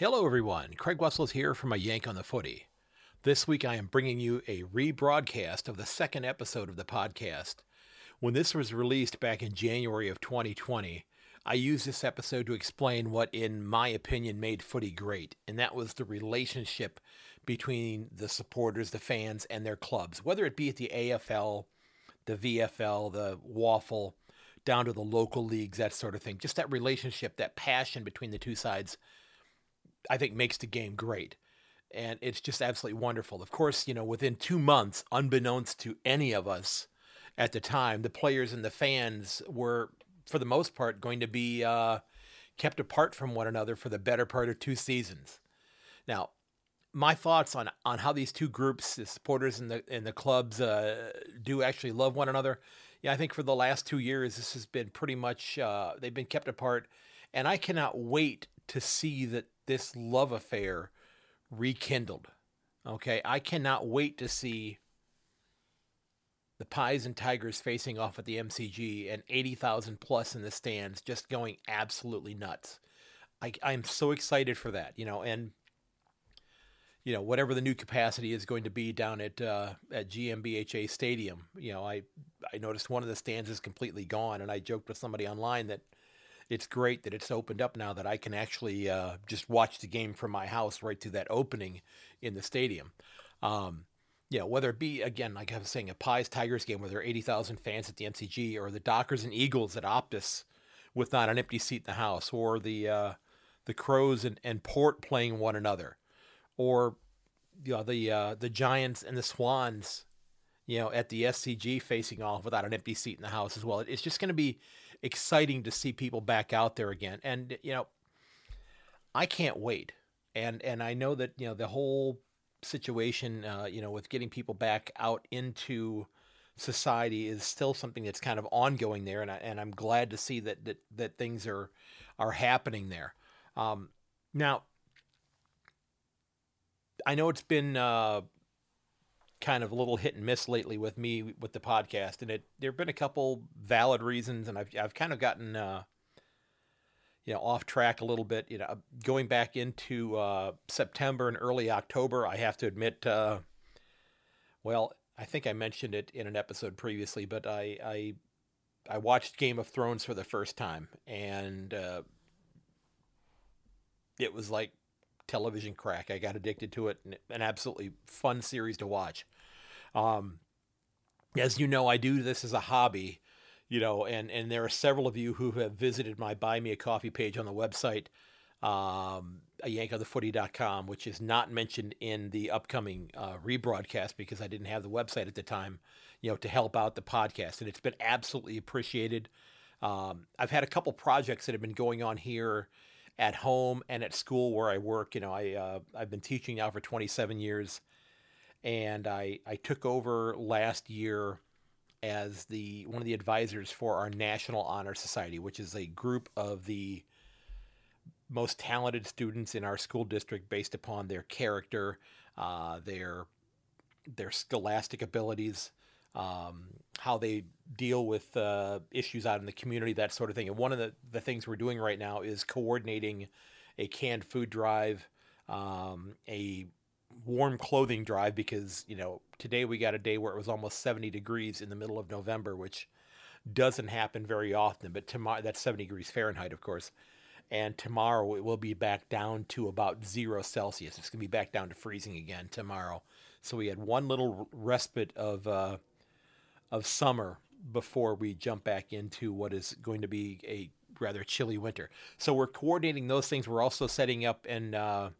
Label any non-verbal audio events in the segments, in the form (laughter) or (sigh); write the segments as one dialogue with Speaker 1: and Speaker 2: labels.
Speaker 1: Hello, everyone. Craig Wessels here from a Yank on the Footy. This week, I am bringing you a rebroadcast of the second episode of the podcast. When this was released back in January of 2020, I used this episode to explain what, in my opinion, made footy great, and that was the relationship between the supporters, the fans, and their clubs, whether it be at the AFL, the VFL, the Waffle, down to the local leagues, that sort of thing. Just that relationship, that passion between the two sides I think makes the game great. And it's just absolutely wonderful. Of course, you know, within two months, unbeknownst to any of us at the time, the players and the fans were, for the most part, going to be uh, kept apart from one another for the better part of two seasons. Now, my thoughts on on how these two groups, the supporters and the and the clubs, uh, do actually love one another. Yeah, I think for the last two years, this has been pretty much uh, they've been kept apart, and I cannot wait to see that this love affair rekindled. Okay, I cannot wait to see the Pies and Tigers facing off at the MCG and 80,000 plus in the stands just going absolutely nuts. I, I'm so excited for that, you know, and you know whatever the new capacity is going to be down at uh, at GMHBA Stadium. You know, I I noticed one of the stands is completely gone, and I joked with somebody online that it's great that it's opened up now that I can actually uh, just watch the game from my house right through that opening in the stadium. Um, know, whether it be again, like I was saying, a Pies Tigers game where there are eighty thousand fans at the MCG, or the Dockers and Eagles at Optus with not an empty seat in the house, or the uh, the Crows and, and Port playing one another, or you know the uh, the Giants and the Swans, you know, at the SCG facing off without an empty seat in the house as well. It's just going to be exciting to see people back out there again. And you know, I can't wait. And and I know that you know the whole situation, uh, you know, with getting people back out into society is still something that's kind of ongoing there, and I, and I'm glad to see that that that things are are happening there. Um, now, I know it's been uh, kind of a little hit and miss lately with me with the podcast, and it there've been a couple valid reasons, and I've I've kind of gotten uh, you know off track a little bit. You know, going back into uh, September and early October, I have to admit, uh, well, I think I mentioned it in an episode previously, but I I, I watched Game of Thrones for the first time, and uh, it was like television crack. I got addicted to it, and an absolutely fun series to watch. Um, as you know, I do this as a hobby, you know, and and there are several of you who have visited my Buy Me a Coffee page on the website, um, yankonthefooty.com, which is not mentioned in the upcoming uh, rebroadcast because I didn't have the website at the time, you know, to help out the podcast, and it's been absolutely appreciated. Um, I've had a couple projects that have been going on here at home and at school where I work. You know, I uh, I've been teaching now for 27 years, and I I took over last year as the one of the advisors for our National Honor Society, which is a group of the most talented students in our school district based upon their character, uh, their their scholastic abilities, um, how they deal with uh, issues out in the community, that sort of thing. And one of the, the things we're doing right now is coordinating a canned food drive, um, a warm clothing drive, because, you know, today we got a day where it was almost 70 degrees in the middle of November, which doesn't happen very often, but tomorrow, that's 70 degrees Fahrenheit, of course. And tomorrow it will be back down to about zero Celsius. It's going to be back down to freezing again tomorrow. So we had one little respite of, uh, of summer before we jump back into what is going to be a rather chilly winter. So we're coordinating those things. We're also setting up and uh,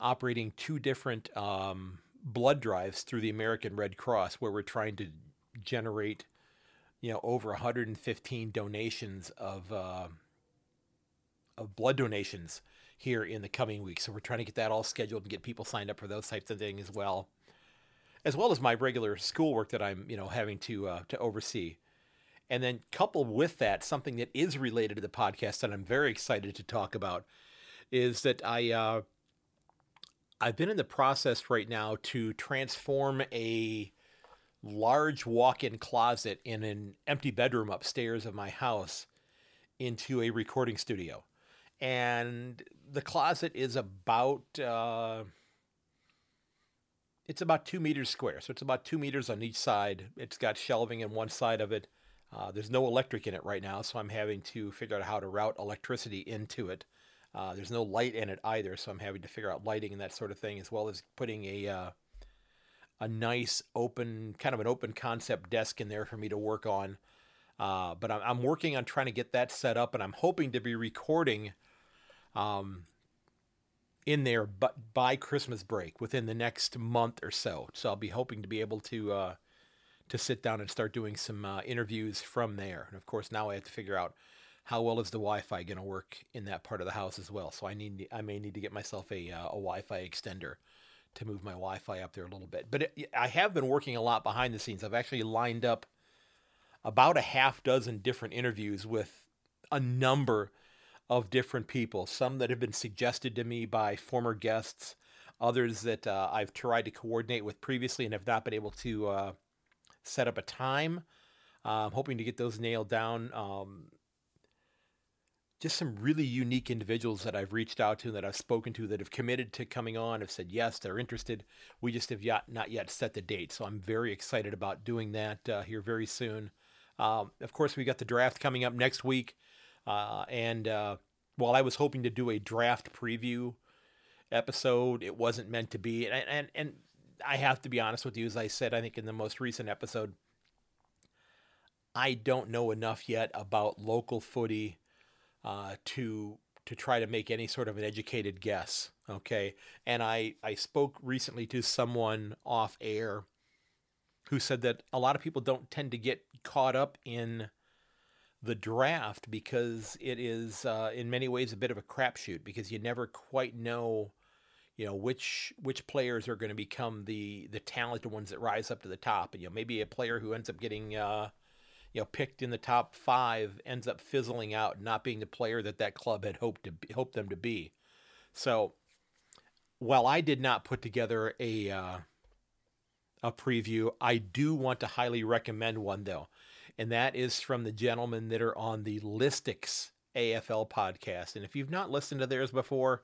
Speaker 1: operating two different um, blood drives through the American Red Cross, where we're trying to generate, you know, over 115 donations of uh, of blood donations here in the coming weeks. So we're trying to get that all scheduled and get people signed up for those types of things as well as well as my regular schoolwork that I'm, you know, having to uh, to oversee. And then coupled with that, something that is related to the podcast that I'm very excited to talk about is that I uh, I've been in the process right now to transform a large walk-in closet in an empty bedroom upstairs of my house into a recording studio. and the closet is about uh, it's about two meters square, so it's about two meters on each side. It's got shelving in one side of it. Uh, there's no electric in it right now, so I'm having to figure out how to route electricity into it. Uh, there's no light in it either, so I'm having to figure out lighting and that sort of thing, as well as putting a uh, a nice open, kind of an open concept desk in there for me to work on. Uh, but I'm, I'm, working on trying to get that set up, and I'm hoping to be recording um, in there, but by Christmas break, within the next month or so. So I'll be hoping to be able to uh, to sit down and start doing some uh, interviews from there. And of course, now I have to figure out how well is the Wi-Fi going to work in that part of the house as well. So I need I may need to get myself a uh, a Wi-Fi extender to move my Wi-Fi up there a little bit. But it, I have been working a lot behind the scenes. I've actually lined up about a half dozen different interviews with a number of different people. Some that have been suggested to me by former guests, others that uh, I've tried to coordinate with previously and have not been able to uh, set up a time. Uh, I'm hoping to get those nailed down. Um, just some really unique individuals that I've reached out to and that I've spoken to that have committed to coming on, have said yes, they're interested. We just have yet, not yet set the date. So I'm very excited about doing that uh, here very soon. Um, of course, we got the draft coming up next week. Uh, and uh, while I was hoping to do a draft preview episode, it wasn't meant to be. And, and, and I have to be honest with you, as I said, I think in the most recent episode, I don't know enough yet about local footy uh, to to try to make any sort of an educated guess. Okay, and I I spoke recently to someone off air who said that a lot of people don't tend to get caught up in the draft because it is uh, in many ways a bit of a crapshoot because you never quite know you know which which players are going to become the the talented ones that rise up to the top and you know maybe a player who ends up getting uh, you know picked in the top five ends up fizzling out not being the player that that club had hoped to be, hoped them to be. So while I did not put together a uh, a preview, I do want to highly recommend one though, and that is from the gentlemen that are on the Lystics AFL podcast. And if you've not listened to theirs before,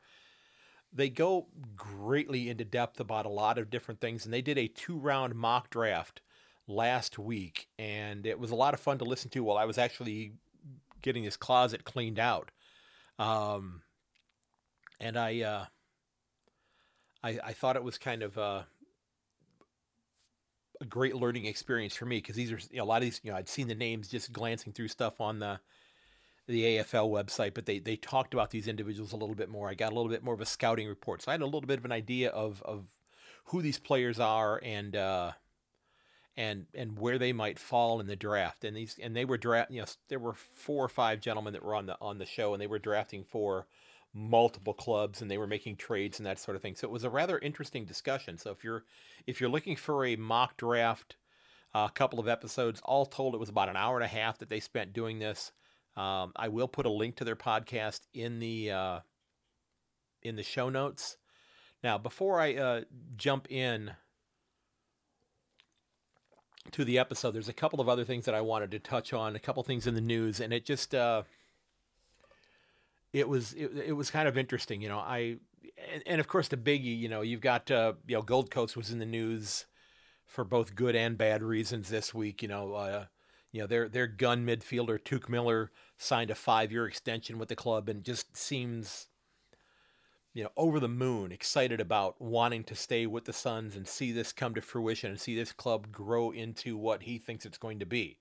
Speaker 1: they go greatly into depth about a lot of different things, and they did a two round mock draft last week, and it was a lot of fun to listen to while I was actually getting this closet cleaned out. Um, and I, uh, I, I thought it was kind of uh, a great learning experience for me because these are you know, a lot of these. You know, I'd seen the names just glancing through stuff on the the AFL website, but they they talked about these individuals a little bit more. I got a little bit more of a scouting report, so I had a little bit of an idea of of who these players are and uh, and and where they might fall in the draft. And these and they were draft. You know, there were four or five gentlemen that were on the on the show, and they were drafting for multiple clubs, and they were making trades and that sort of thing. So it was a rather interesting discussion. So if you're if you're looking for a mock draft, a uh, couple of episodes, all told, it was about an hour and a half that they spent doing this. Um, I will put a link to their podcast in the uh, in the show notes. Now, before I uh, jump in to the episode, there's a couple of other things that I wanted to touch on, a couple things in the news, and it just uh, it was it, it was kind of interesting, you know. I and, and of course the biggie, you know, you've got uh, you know Gold Coast was in the news for both good and bad reasons this week. You know, uh, you know their their gun midfielder Touk Miller signed a five year extension with the club, and just seems you know, over the moon, excited about wanting to stay with the Suns and see this come to fruition and see this club grow into what he thinks it's going to be.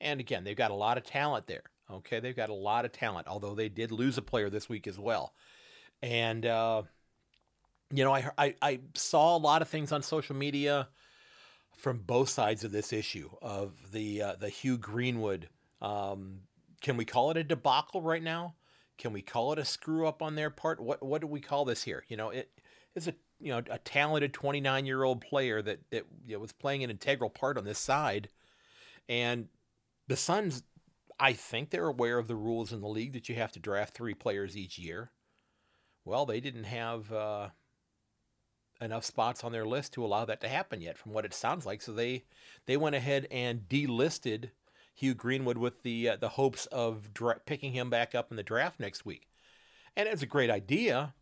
Speaker 1: And again, they've got a lot of talent there. Okay, they've got a lot of talent, although they did lose a player this week as well. And uh, you know, I, I I saw a lot of things on social media from both sides of this issue of the uh, the Hugh Greenwood. Um, can we call it a debacle right now? Can we call it a screw up on their part? What what do we call this here? You know, it is a you know a talented 29 year old player that that you know, was playing an integral part on this side, and the Suns. I think they're aware of the rules in the league that you have to draft three players each year. Well, they didn't have uh, enough spots on their list to allow that to happen yet, from what it sounds like. So they they went ahead and delisted Hugh Greenwood with the uh, the hopes of dra- picking him back up in the draft next week. And it's a great idea,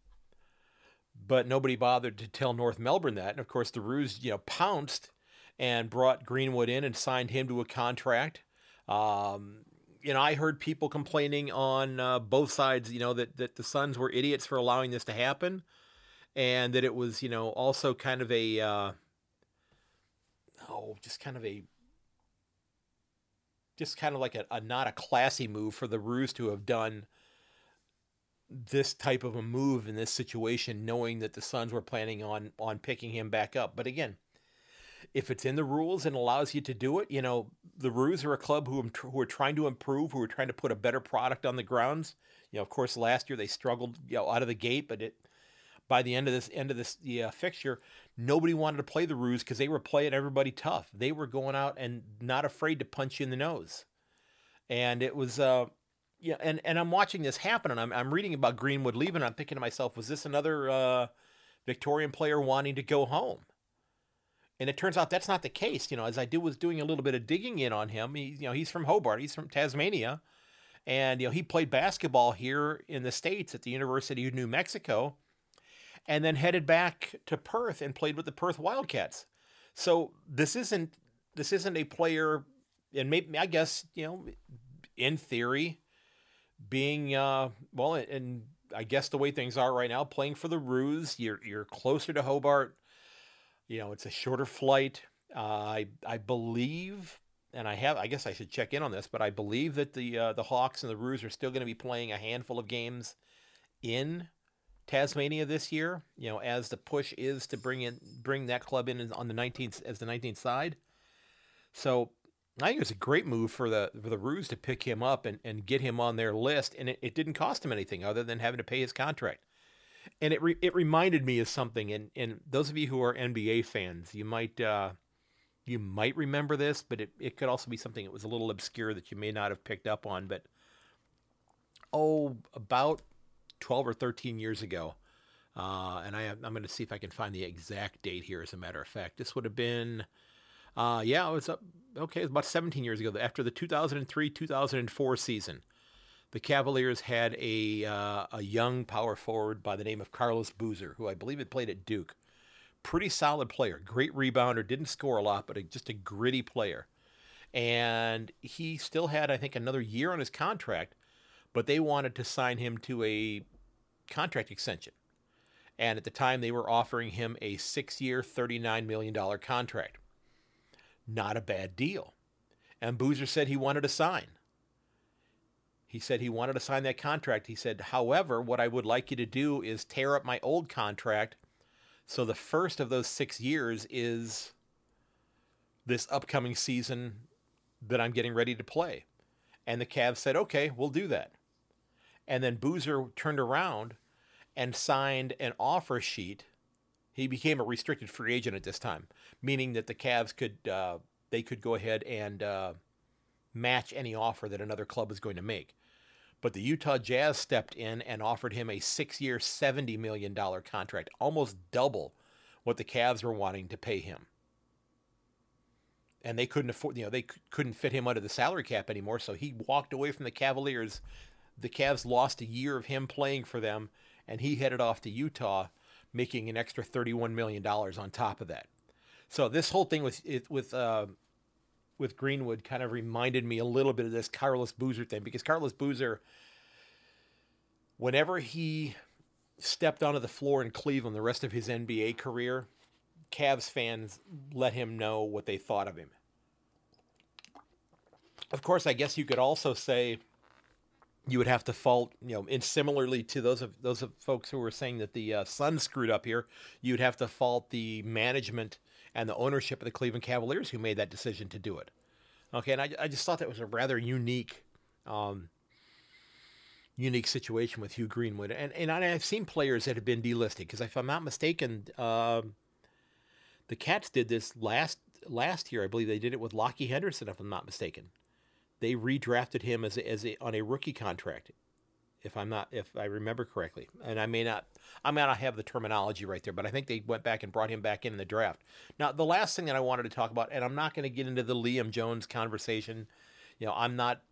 Speaker 1: but nobody bothered to tell North Melbourne that. And of course, the Roos, you know, pounced and brought Greenwood in and signed him to a contract. Um, you know, I heard people complaining on uh, both sides, you know, that, that the Suns were idiots for allowing this to happen and that it was, you know, also kind of a, uh, oh, just kind of a, just kind of like a, a not a classy move for the Roos to have done this type of a move in this situation, knowing that the Suns were planning on on picking him back up. But again, if it's in the rules and allows you to do it, you know, the Roos are a club who, who are trying to improve, who are trying to put a better product on the grounds. You know, of course, last year they struggled, you know, out of the gate, but it by the end of this end of this the uh, fixture, nobody wanted to play the Roos because they were playing everybody tough. They were going out and not afraid to punch you in the nose, and it was. Uh, yeah, and, and I'm watching this happen, and I'm I'm reading about Greenwood leaving. And I'm thinking to myself, was this another uh, Victorian player wanting to go home? And it turns out that's not the case. You know, as I do was doing a little bit of digging in on him. He, you know, he's from Hobart. He's from Tasmania, and you know he played basketball here in the states at the University of New Mexico, and then headed back to Perth and played with the Perth Wildcats. So this isn't this isn't a player, and maybe I guess you know, in theory, being uh, well, and I guess the way things are right now, playing for the Roos, you're you're closer to Hobart you know, it's a shorter flight. Uh, I I believe, and I have. I guess I should check in on this, but I believe that the uh, the Hawks and the Roos are still going to be playing a handful of games in Tasmania this year. You know, as the push is to bring in bring that club in on the 19th as the 19th side. So I think it was a great move for the for the Roos to pick him up and, and get him on their list, and it, it didn't cost him anything other than having to pay his contract and it re- it reminded me of something. And and those of you who are NBA fans, you might uh, you might remember this, but it, it could also be something that was a little obscure that you may not have picked up on. But oh, about twelve or thirteen years ago, uh, and I I'm going to see if I can find the exact date here. As a matter of fact, this would have been. Uh, yeah, it was okay. It was about 17 years ago, after the 2003-2004 season the Cavaliers had a uh, a young power forward by the name of Carlos Boozer, who I believe had played at Duke. Pretty solid player, great rebounder, didn't score a lot, but a, just a gritty player. And he still had, I think, another year on his contract, but they wanted to sign him to a contract extension. And at the time, they were offering him a six year, $39 million contract. Not a bad deal. And Boozer said he wanted to sign. He said he wanted to sign that contract. He said, however, what I would like you to do is tear up my old contract. So the first of those six years is this upcoming season that I'm getting ready to play. And the Cavs said, okay, we'll do that. And then Boozer turned around and signed an offer sheet. He became a restricted free agent at this time, meaning that the Cavs could uh, they could go ahead and uh, match any offer that another club was going to make. But the Utah Jazz stepped in and offered him a six year, $70 million contract, almost double what the Cavs were wanting to pay him. And they couldn't afford, you know, they couldn't fit him under the salary cap anymore. So he walked away from the Cavaliers. The Cavs lost a year of him playing for them, and he headed off to Utah, making an extra $31 million on top of that. So this whole thing with with uh, with Greenwood kind of reminded me a little bit of this Carlos Boozer thing because Carlos Boozer, whenever he stepped onto the floor in Cleveland the rest of his NBA career, Cavs fans let him know what they thought of him. Of course, I guess you could also say you would have to fault, you know, and similarly to those of those of folks who were saying that the uh, Suns screwed up here, you'd have to fault the management and the ownership of the Cleveland Cavaliers who made that decision to do it. Okay, and I, I just thought that was a rather unique, um, unique situation with Hugh Greenwood, and and I've seen players that have been delisted because if I'm not mistaken, uh, the Cats did this last last year. I believe they did it with Lachie Henderson, if I'm not mistaken. They redrafted him as a, as a, on a rookie contract if I'm not if I remember correctly. And I may not I may not have the terminology right there, but I think they went back and brought him back in, the draft. Now, the last thing that I wanted to talk about, and I'm not going to get into the Liam Jones conversation. You know, I'm not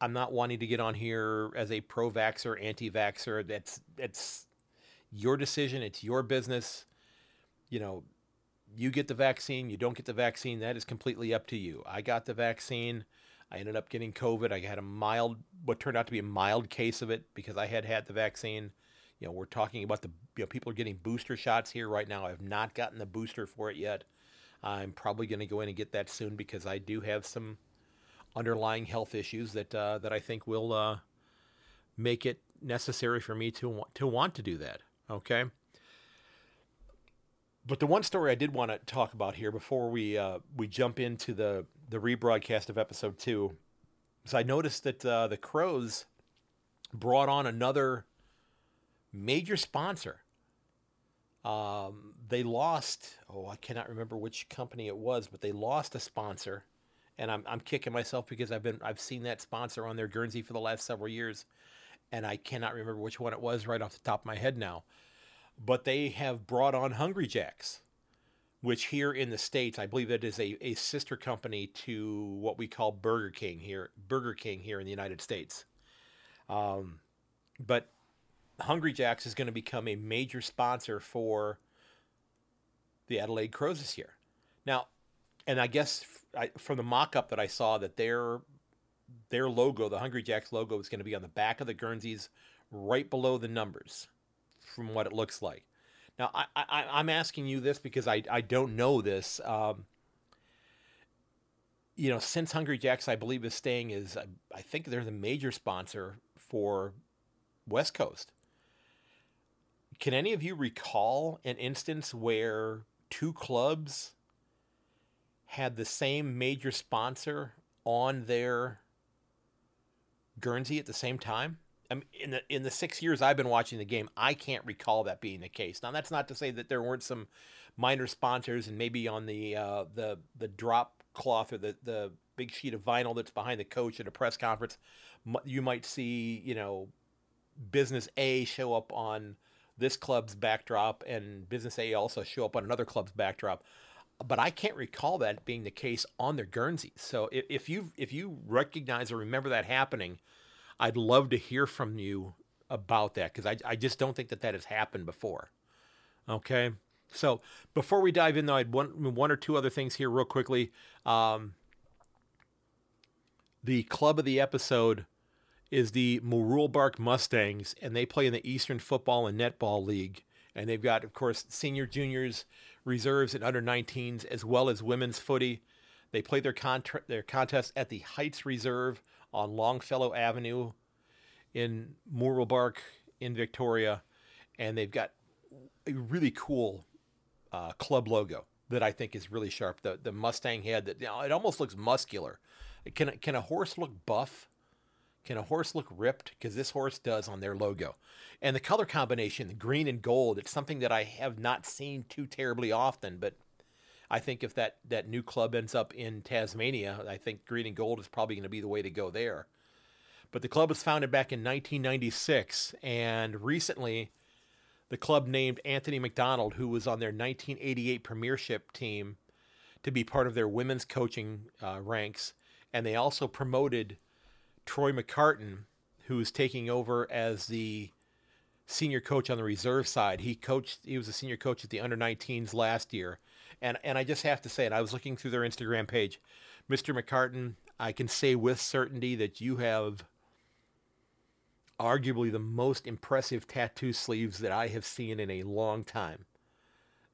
Speaker 1: I'm not wanting to get on here as a pro vaxxer, anti vaxxer. That's that's your decision. It's your business. You know, you get the vaccine, you don't get the vaccine. That is completely up to you. I got the vaccine. I ended up getting COVID. I had a mild, what turned out to be a mild case of it because I had had the vaccine. You know, we're talking about the you know people are getting booster shots here right now. I have not gotten the booster for it yet. I'm probably going to go in and get that soon because I do have some underlying health issues that uh, that I think will uh, make it necessary for me to to want to do that. Okay. But the one story I did want to talk about here before we uh, we jump into the the rebroadcast of episode two so I noticed that uh, the Crows brought on another major sponsor. Um, they lost. Oh, I cannot remember which company it was, but they lost a sponsor, and I'm I'm kicking myself because I've been I've seen that sponsor on their Guernsey for the last several years, and I cannot remember which one it was right off the top of my head now but they have brought on Hungry Jacks, which here in the states, I believe it is a, a sister company to what we call Burger King here, Burger King here in the United States. Um, but Hungry Jacks is going to become a major sponsor for the Adelaide Crows this year. Now, and I guess I, from the mock-up that I saw that their their logo, the Hungry Jacks logo, is going to be on the back of the Guernseys, right below the numbers from what it looks like. Now, I, I, am asking you this because I, I don't know this. Um, you know, since Hungry Jacks, I believe, is staying is, I, I think they're the major sponsor for West Coast. Can any of you recall an instance where two clubs had the same major sponsor on their Guernsey at the same time? In the in the six years I've been watching the game, I can't recall that being the case. Now that's not to say that there weren't some minor sponsors, and maybe on the uh, the the drop cloth or the the big sheet of vinyl that's behind the coach at a press conference, you might see you know business A show up on this club's backdrop, and business A also show up on another club's backdrop. But I can't recall that being the case on their Guernseys. So if, if you if you recognize or remember that happening I'd love to hear from you about that because I, I just don't think that that has happened before. Okay. So before we dive in, though, I'd one, one or two other things here, real quickly. Um, the club of the episode is the Mooroolbark Mustangs, and they play in the Eastern Football and Netball League. And they've got, of course, senior, juniors, reserves, and under 19s, as well as women's footy. They play their, contra- their contest at the Heights Reserve on Longfellow Avenue in Mooroolbark in Victoria, and they've got a really cool uh, club logo that I think is really sharp. The the Mustang head that you know, it almost looks muscular. Can can a horse look buff? Can a horse look ripped? Because this horse does on their logo, and the color combination, the green and gold. It's something that I have not seen too terribly often, but I think if that, that new club ends up in Tasmania, I think green and gold is probably going to be the way to go there. But the club was founded back in 1996, and recently the club named Anthony McDonald, who was on their 1988 Premiership team, to be part of their women's coaching uh, ranks. And they also promoted Troy McCartan, who is taking over as the senior coach on the reserve side. He coached, he was a senior coach at the under 19s last year and and I just have to say it. I was looking through their Instagram page, Mr. McCartan. I can say with certainty that you have arguably the most impressive tattoo sleeves that I have seen in a long time.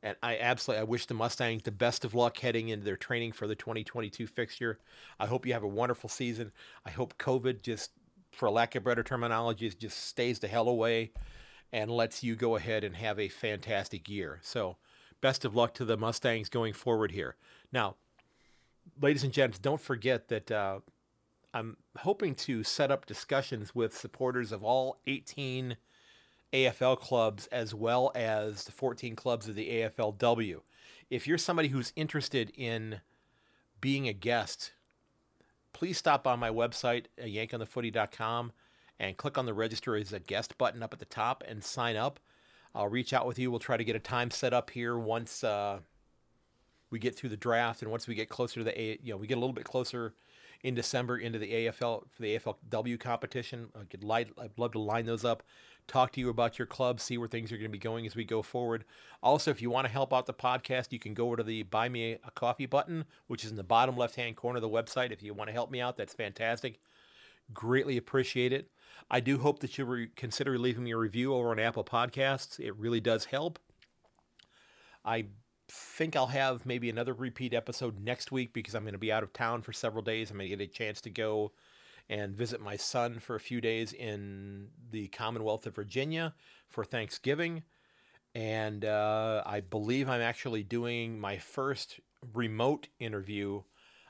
Speaker 1: And I absolutely I wish the Mustangs the best of luck heading into their training for the 2022 fixture. I hope you have a wonderful season. I hope COVID just for lack of better terminology just stays the hell away and lets you go ahead and have a fantastic year. So best of luck to the Mustangs going forward here. Now, ladies and gents, don't forget that uh, I'm hoping to set up discussions with supporters of all 18 AFL clubs as well as the 14 clubs of the AFLW. If you're somebody who's interested in being a guest, please stop on my website, yankonthefooty.com, and click on the register as a guest button up at the top and sign up. I'll reach out with you. We'll try to get a time set up here once uh, we get through the draft and once we get closer to the a, you know we get a little bit closer in December into the AFL for the AFLW competition. I could light, I'd love to line those up, talk to you about your club, see where things are going to be going as we go forward. Also, if you want to help out the podcast, you can go over to the Buy Me a Coffee button, which is in the bottom left hand corner of the website. If you want to help me out, that's fantastic. Greatly appreciate it. I do hope that you re- consider leaving me a review over on Apple Podcasts. It really does help. I think I'll have maybe another repeat episode next week because I'm going to be out of town for several days. I'm going to get a chance to go and visit my son for a few days in the Commonwealth of Virginia for Thanksgiving. And uh, I believe I'm actually doing my first remote interview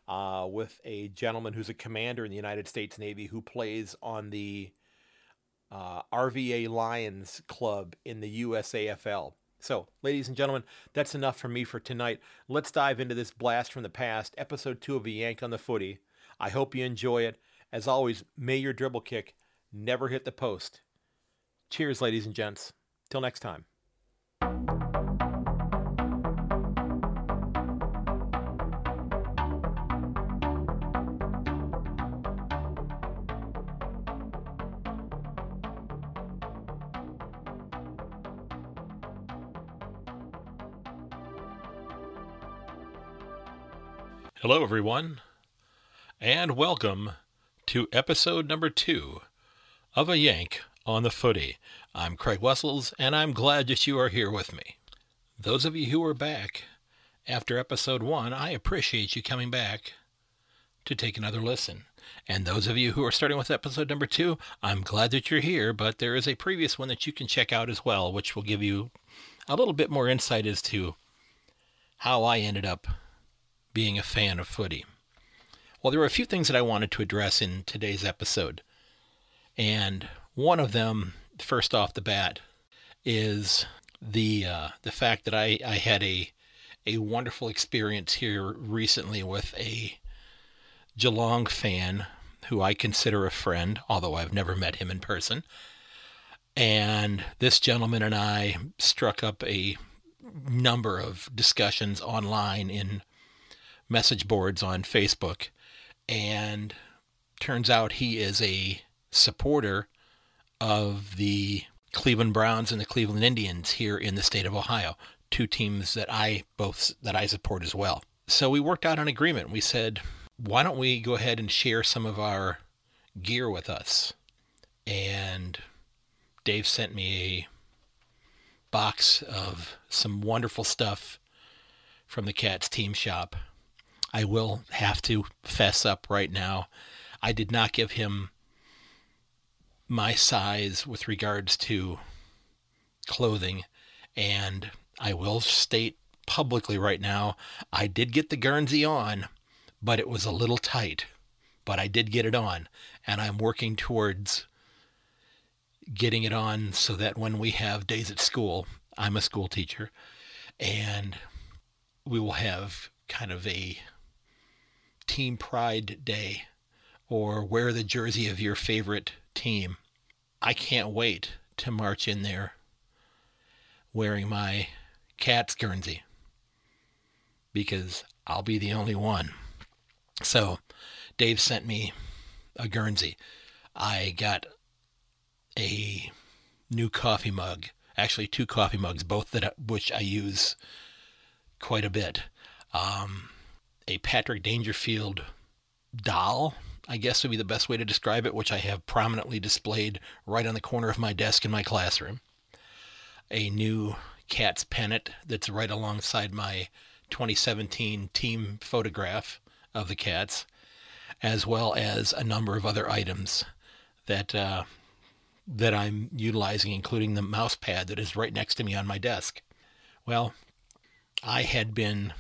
Speaker 1: uh, with a gentleman who's a commander in the United States Navy who plays on the uh, RVA Lions Club in the USAFL. So, ladies and gentlemen, that's enough for me for tonight. Let's dive into this blast from the past, episode two of A Yank on the Footy. I hope you enjoy it. As always, may your dribble kick never hit the post. Cheers, ladies and gents. Till next time. Hello, everyone, and welcome to episode number two of A Yank on the Footy. I'm Craig Wessels, and I'm glad that you are here with me. Those of you who are back after episode one, I appreciate you coming back to take another listen. And those of you who are starting with episode number two, I'm glad that you're here, but there is a previous one that you can check out as well, which will give you a little bit more insight as to how I ended up being a fan of footy. Well, there were a few things that I wanted to address in today's episode. And one of them, first off the bat, is the uh, the fact that I, I had a a wonderful experience here recently with a Geelong fan who I consider a friend, although I've never met him in person. And this gentleman and I struck up a number of discussions online in message boards on Facebook, and turns out he is a supporter of the Cleveland Browns and the Cleveland Indians here in the state of Ohio, two teams that I both that I support as well. So we worked out an agreement. We said, why don't we go ahead and share some of our gear with us? And Dave sent me a box of some wonderful stuff from the Cats team shop I will have to fess up right now. I did not give him my size with regards to clothing, and I will state publicly right now I did get the Guernsey on, but it was a little tight. But I did get it on, and I'm working towards getting it on so that when we have days at school, I'm a school teacher, and we will have kind of a Team Pride Day or wear the jersey of your favorite team. I can't wait to march in there wearing my cat's Guernsey because I'll be the only one. So, Dave sent me a Guernsey. I got a new coffee mug, actually two coffee mugs, both that which I use quite a bit. Um, a Patrick Dangerfield doll, I guess would be the best way to describe it, which I have prominently displayed right on the corner of my desk in my classroom. A new cat's pennant that's right alongside my 2017 team photograph of the cats, as well as a number of other items that uh, that I'm utilizing, including the mouse pad that is right next to me on my desk. Well, I had been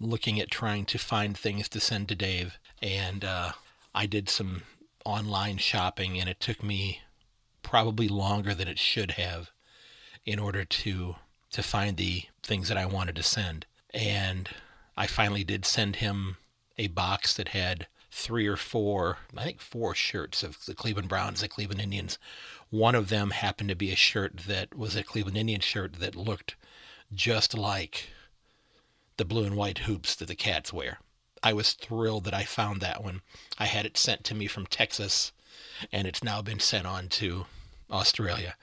Speaker 1: looking at trying to find things to send to Dave, and uh, I did some online shopping, and it took me probably longer than it should have in order to to find the things that I wanted to send. And I finally did send him a box that had three or four, I think four shirts of the Cleveland Browns, the Cleveland Indians. One of them happened to be a shirt that was a Cleveland Indian shirt that looked just like the blue and white hoops that the cats wear. I was thrilled that I found that one. I had it sent to me from Texas, and it's now been sent on to Australia.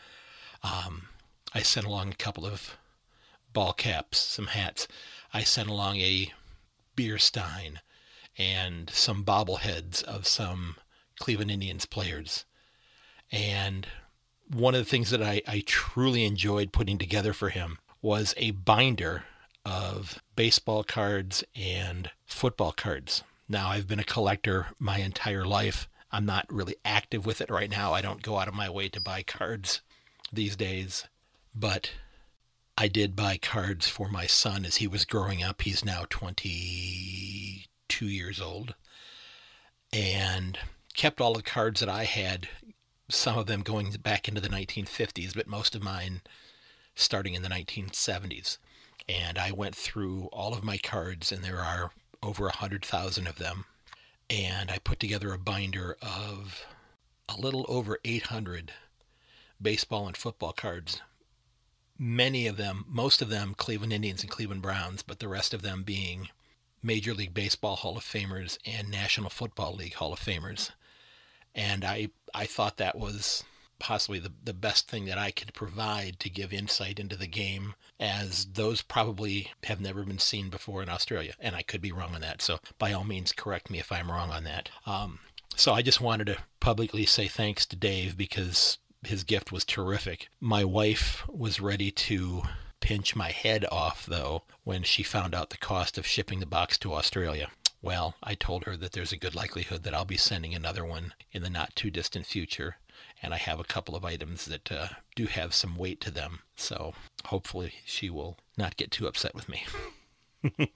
Speaker 1: Um, I sent along a couple of ball caps, some hats. I sent along a beer stein and some bobbleheads of some Cleveland Indians players. And one of the things that I, I truly enjoyed putting together for him was a binder of baseball cards and football cards. Now, I've been a collector my entire life. I'm not really active with it right now. I don't go out of my way to buy cards these days. But I did buy cards for my son as he was growing up. He's now 22 years old. And kept all the cards that I had, some of them going back into the 1950s, but most of mine starting in the 1970s. And I went through all of my cards, and there are over 100,000 of them. And I put together a binder of a little over 800 baseball and football cards. Many of them, most of them Cleveland Indians and Cleveland Browns, but the rest of them being Major League Baseball Hall of Famers and National Football League Hall of Famers and I I thought that was possibly the, the best thing that I could provide to give insight into the game, as those probably have never been seen before in Australia. And I could be wrong on that. So by all means, correct me if I'm wrong on that. Um, so I just wanted to publicly say thanks to Dave because his gift was terrific. My wife was ready to pinch my head off, though, when she found out the cost of shipping the box to Australia. Well, I told her that there's a good likelihood that I'll be sending another one in the not too distant future, and I have a couple of items that uh, do have some weight to them, so hopefully she will not get too upset with me. (laughs)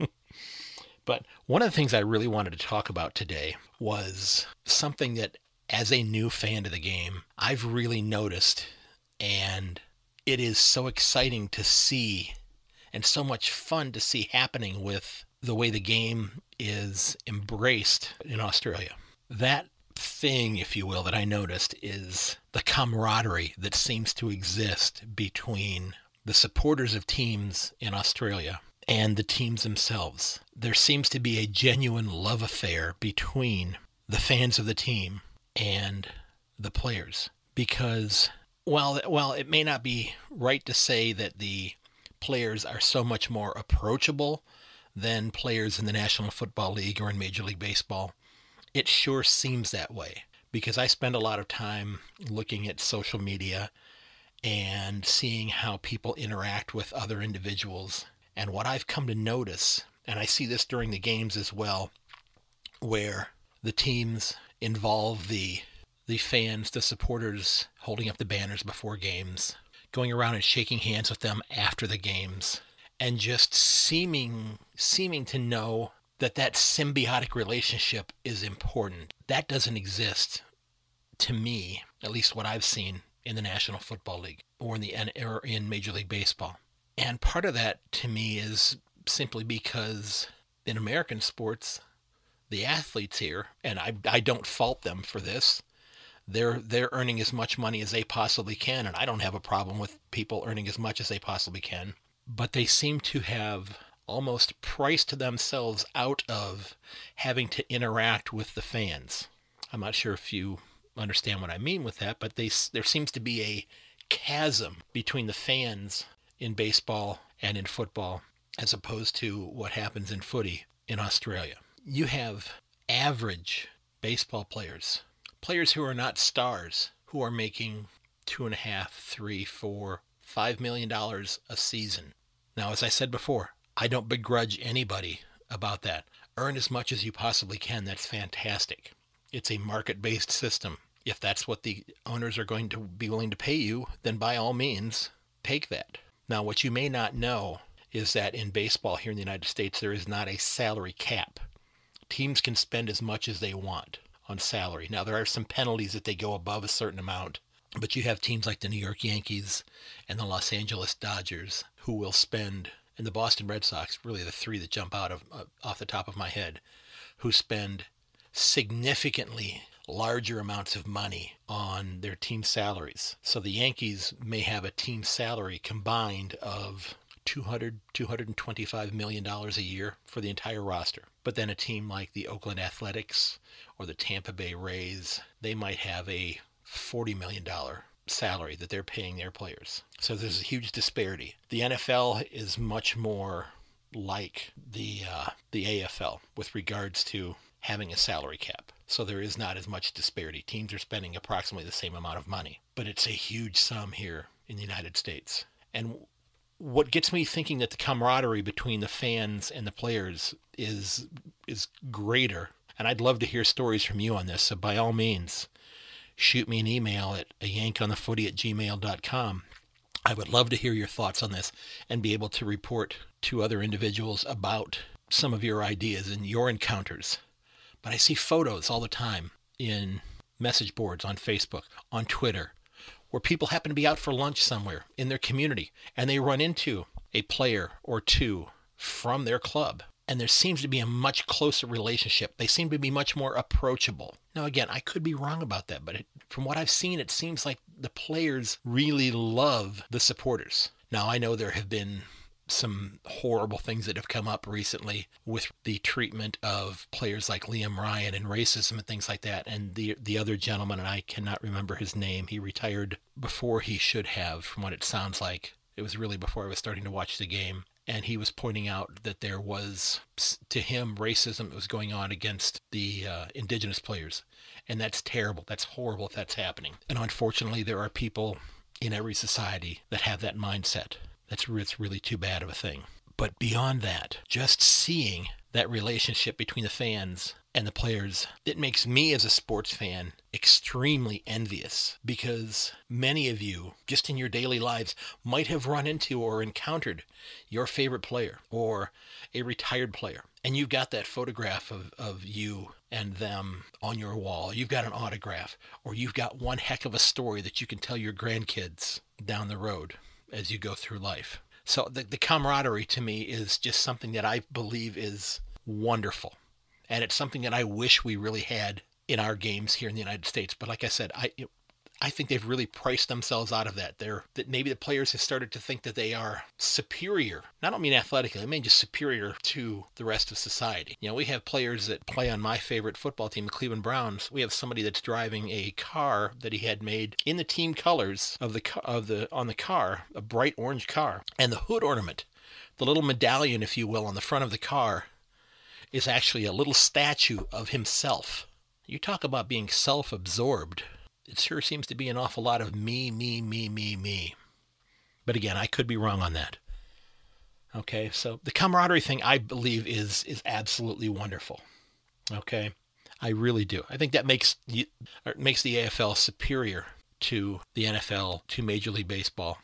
Speaker 1: but one of the things I really wanted to talk about today was something that, as a new fan of the game, I've really noticed, and it is so exciting to see and so much fun to see happening with the way the game is embraced in Australia. That thing, if you will, that I noticed is the camaraderie that seems to exist between the supporters of teams in Australia and the teams themselves. There seems to be a genuine love affair between the fans of the team and the players because well well it may not be right to say that the players are so much more approachable than players in the National Football League or in Major League Baseball. It sure seems that way because I spend a lot of time looking at social media and seeing how people interact with other individuals. And what I've come to notice, and I see this during the games as well, where the teams involve the the fans, the supporters holding up the banners before games, going around and shaking hands with them after the games, and just seeming seeming to know that that symbiotic relationship is important. That doesn't exist to me, at least what I've seen in the National Football League or in the or in Major League Baseball. And part of that to me is simply because in American sports, the athletes here, and I, I don't fault them for this, they're they're earning as much money as they possibly can, and I don't have a problem with people earning as much as they possibly can but they seem to have almost priced themselves out of having to interact with the fans. I'm not sure if you understand what I mean with that, but they, there seems to be a chasm between the fans in baseball and in football as opposed to what happens in footy in Australia. You have average baseball players, players who are not stars, who are making two and a half, three, four, five million dollars a season. Now, as I said before, I don't begrudge anybody about that. Earn as much as you possibly can. That's fantastic. It's a market based system. If that's what the owners are going to be willing to pay you, then by all means, take that. Now, what you may not know is that in baseball here in the United States, there is not a salary cap. Teams can spend as much as they want on salary. Now, there are some penalties if they go above a certain amount, but you have teams like the New York Yankees and the Los Angeles Dodgers who will spend, and the Boston Red Sox, really the three that jump out of uh, off the top of my head, who spend significantly larger amounts of money on their team salaries. So the Yankees may have a team salary combined of 200 225 million dollars a year for the entire roster but then a team like the Oakland Athletics or the Tampa Bay Rays they might have a 40 million dollar salary that they're paying their players so there's a huge disparity the NFL is much more like the uh, the AFL with regards to having a salary cap so there is not as much disparity teams are spending approximately the same amount of money but it's a huge sum here in the United States and what gets me thinking that the camaraderie between the fans and the players is is greater. And I'd love to hear stories from you on this. So by all means, shoot me an email at a yankonthefooty at gmail.com. I would love to hear your thoughts on this and be able to report to other individuals about some of your ideas and your encounters. But I see photos all the time in message boards on Facebook, on Twitter, where people happen to be out for lunch somewhere in their community and they run into a player or two from their club. And there seems to be a much closer relationship. They seem to be much more approachable. Now, again, I could be wrong about that, but it, from what I've seen, it seems like the players really love the supporters. Now, I know there have been some horrible things that have come up recently with the treatment of players like Liam Ryan and racism and things like that. And the the other gentleman, and I cannot remember his name, he retired before he should have, from what it sounds like. It was really before I was starting to watch the game. And he was pointing out that there was, to him, racism that was going on against the uh, indigenous players. And that's terrible. That's horrible if that's happening. And unfortunately, there are people in every society that have that mindset. That's it's really too bad of a thing. But beyond that, just seeing that relationship between the fans and the players, it makes me as a sports fan extremely envious because many of you, just in your daily lives, might have run into or encountered your favorite player or a retired player. And you've got that photograph of, of you and them on your wall. You've got an autograph, or you've got one heck of a story that you can tell your grandkids down the road as you go through life. So the, the camaraderie to me is just something that I believe is wonderful. And it's something that I wish we really had in our games here in the United States. But like I said, I I think they've really priced themselves out of that. They're that maybe the players have started to think that they are superior. I don't mean athletically, I mean just superior to the rest of society. You know, we have players that play on my favorite football team, the Cleveland Browns. We have somebody that's driving a car that he had made in the team colors of the of the on the car, a bright orange car, and the hood ornament, the little medallion, if you will, on the front of the car, is actually a little statue of himself. You talk about being self-absorbed it sure seems to be an awful lot of me, me, me, me, me. But again, I could be wrong on that. Okay, so the camaraderie thing I believe is is absolutely wonderful. Okay, I really do. I think that makes makes the AFL superior to the NFL, to Major League Baseball,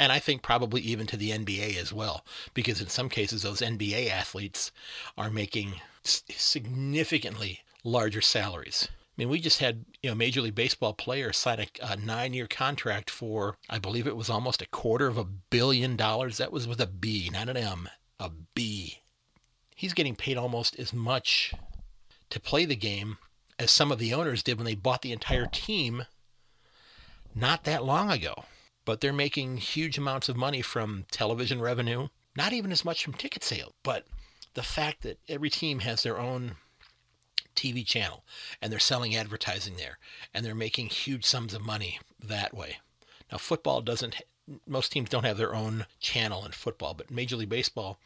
Speaker 1: and I think probably even to the NBA as well, because in some cases those NBA athletes are making significantly larger salaries. Mean, we just had you know Major League Baseball players sign a, a nine-year contract for, I believe it was almost a quarter of a billion dollars. That was with a B, not an M, a B. He's getting paid almost as much to play the game as some of the owners did when they bought the entire team not that long ago. But they're making huge amounts of money from television revenue, not even as much from ticket sales, but the fact that every team has their own TV channel and they're selling advertising there and they're making huge sums of money that way. Now, football doesn't, most teams don't have their own channel in football, but Major League Baseball,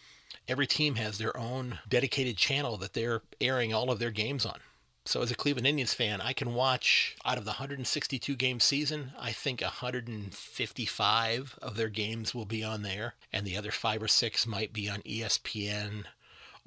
Speaker 1: every team has their own dedicated channel that they're airing all of their games on. So, as a Cleveland Indians fan, I can watch out of the 162 game season, I think 155 of their games will be on there, and the other five or six might be on ESPN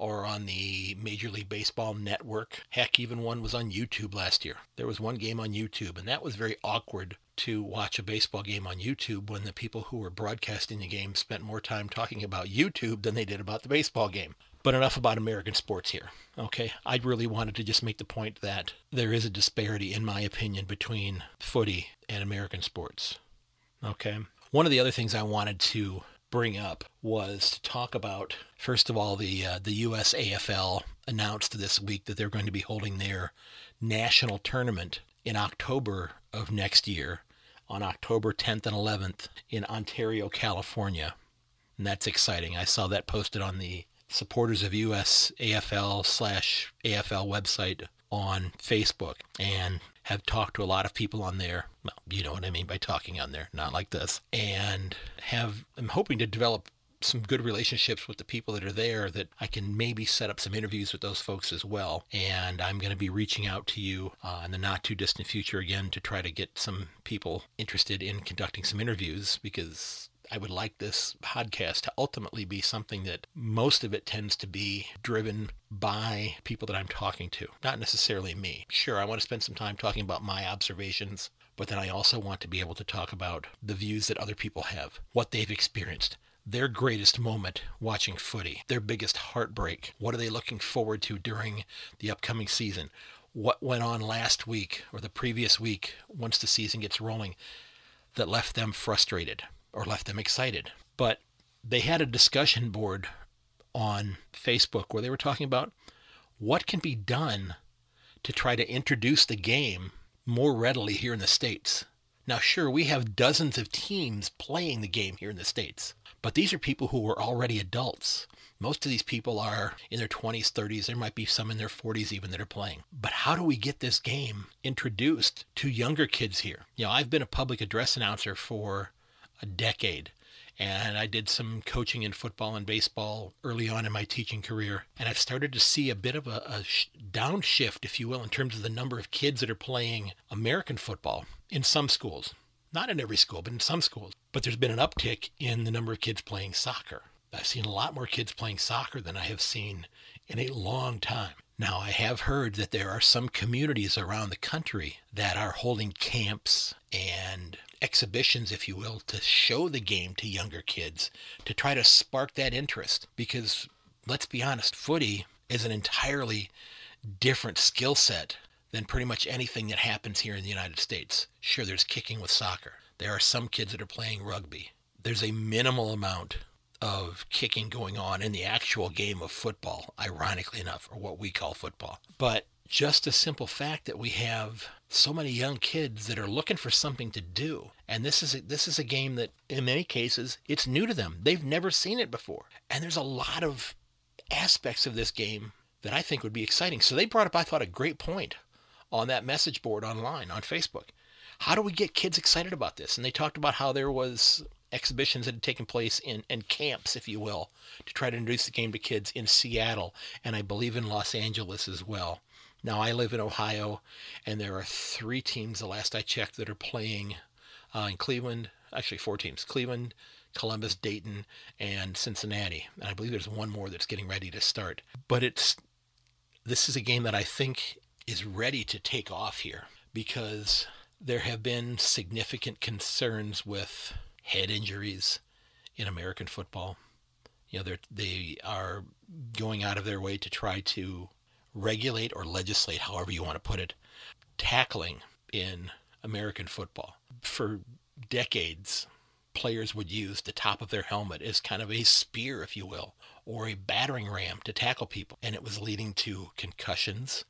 Speaker 1: or on the Major League Baseball network. Heck, even one was on YouTube last year. There was one game on YouTube, and that was very awkward to watch a baseball game on YouTube when the people who were broadcasting the game spent more time talking about YouTube than they did about the baseball game. But enough about American sports here. Okay, I really wanted to just make the point that there is a disparity, in my opinion, between footy and American sports. Okay. One of the other things I wanted to bring up was to talk about first of all the uh, the US AFL announced this week that they're going to be holding their national tournament in October of next year on October 10th and 11th in Ontario, California. And that's exciting. I saw that posted on the supporters of US AFL slash AFL website on Facebook and have talked to a lot of people on there. Well, you know what I mean by talking on there, not like this. And have I'm hoping to develop some good relationships with the people that are there that I can maybe set up some interviews with those folks as well. And I'm going to be reaching out to you uh, in the not too distant future again to try to get some people interested in conducting some interviews because I would like this podcast to ultimately be something that most of it tends to be driven by people that I'm talking to, not necessarily me. Sure, I want to spend some time talking about my observations, but then I also want to be able to talk about the views that other people have, what they've experienced, their greatest moment watching footy, their biggest heartbreak. What are they looking forward to during the upcoming season? What went on last week or the previous week once the season gets rolling that left them frustrated? Or left them excited. But they had a discussion board on Facebook where they were talking about what can be done to try to introduce the game more readily here in the States. Now, sure, we have dozens of teams playing the game here in the States, but these are people who were already adults. Most of these people are in their 20s, 30s. There might be some in their 40s even that are playing. But how do we get this game introduced to younger kids here? You know, I've been a public address announcer for a decade. And I did some coaching in football and baseball early on in my teaching career. And I've started to see a bit of a, a downshift, if you will, in terms of the number of kids that are playing American football in some schools. Not in every school, but in some schools. But there's been an uptick in the number of kids playing soccer. I've seen a lot more kids playing soccer than I have seen in a long time. Now, I have heard that there are some communities around the country that are holding camps and exhibitions, if you will, to show the game to younger kids to try to spark that interest. Because let's be honest, footy is an entirely different skill set than pretty much anything that happens here in the United States. Sure, there's kicking with soccer. There are some kids that are playing rugby. There's a minimal amount of kicking going on in the actual game of football, ironically enough, or what we call football. But just a simple fact that we have so many young kids that are looking for something to do. And this is a, this is a game that in many cases it's new to them. They've never seen it before. And there's a lot of aspects of this game that I think would be exciting. So they brought up I thought a great point on that message board online on Facebook. How do we get kids excited about this? And they talked about how there was exhibitions that had taken place in and camps, if you will, to try to introduce the game to kids in Seattle and I believe in Los Angeles as well. Now, I live in Ohio, and there are three teams, the last I checked, that are playing uh, in Cleveland. Actually, four teams Cleveland, Columbus, Dayton, and Cincinnati. And I believe there's one more that's getting ready to start. But it's this is a game that I think is ready to take off here because there have been significant concerns with head injuries in American football. You know, they are going out of their way to try to regulate or legislate, however you want to put it, tackling in American football. For decades, players would use the top of their helmet as kind of a spear, if you will, or a battering ram to tackle people. And it was leading to concussions.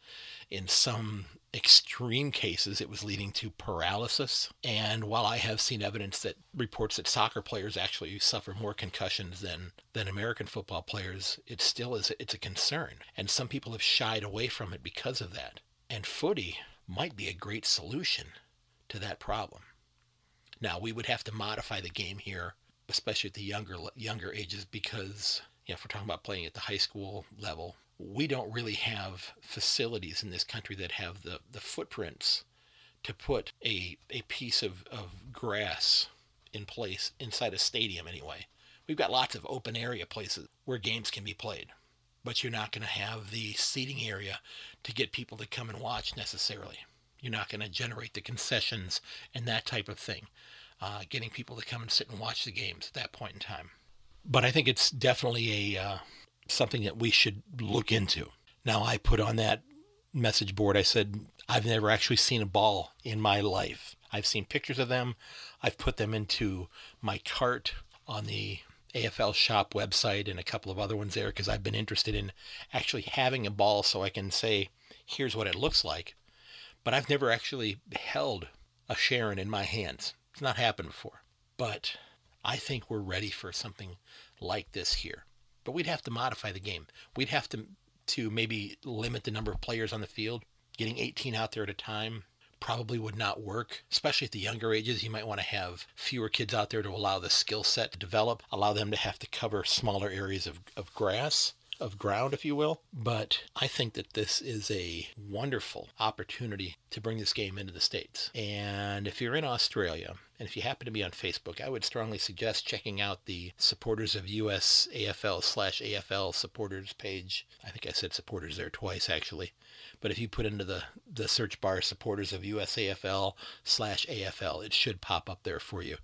Speaker 1: In some extreme cases, it was leading to paralysis. And while I have seen evidence that reports that soccer players actually suffer more concussions than, than American football players, it still is it's a concern. And some people have shied away from it because of that. And footy might be a great solution to that problem. Now we would have to modify the game here, especially at the younger younger ages, because you know, if we're talking about playing at the high school level, we don't really have facilities in this country that have the, the footprints to put a, a piece of, of grass in place inside a stadium anyway. We've got lots of open area places where games can be played, but you're not going to have the seating area to get people to come and watch necessarily. You're not going to generate the concessions and that type of thing, uh, getting people to come and sit and watch the games at that point in time. But I think it's definitely a uh, something that we should look into. Now, I put on that message board, I said, I've never actually seen a ball in my life. I've seen pictures of them. I've put them into my cart on the AFL shop website and a couple of other ones there because I've been interested in actually having a ball so I can say, here's what it looks like. But I've never actually held a Sherrin in my hands. It's not happened before. But I think we're ready for something like this here. But we'd have to modify the game. We'd have to to maybe limit the number of players on the field. Getting 18 out there at a time probably would not work, especially at the younger ages. You might want to have fewer kids out there to allow the skill set to develop, allow them to have to cover smaller areas of, of grass of ground, if you will. But I think that this is a wonderful opportunity to bring this game into the States. And if you're in Australia, and if you happen to be on Facebook, I would strongly suggest checking out the supporters of US AFL slash AFL supporters page. I think I said supporters there twice actually. But if you put into the, the search bar supporters of US AFL slash AFL, it should pop up there for you.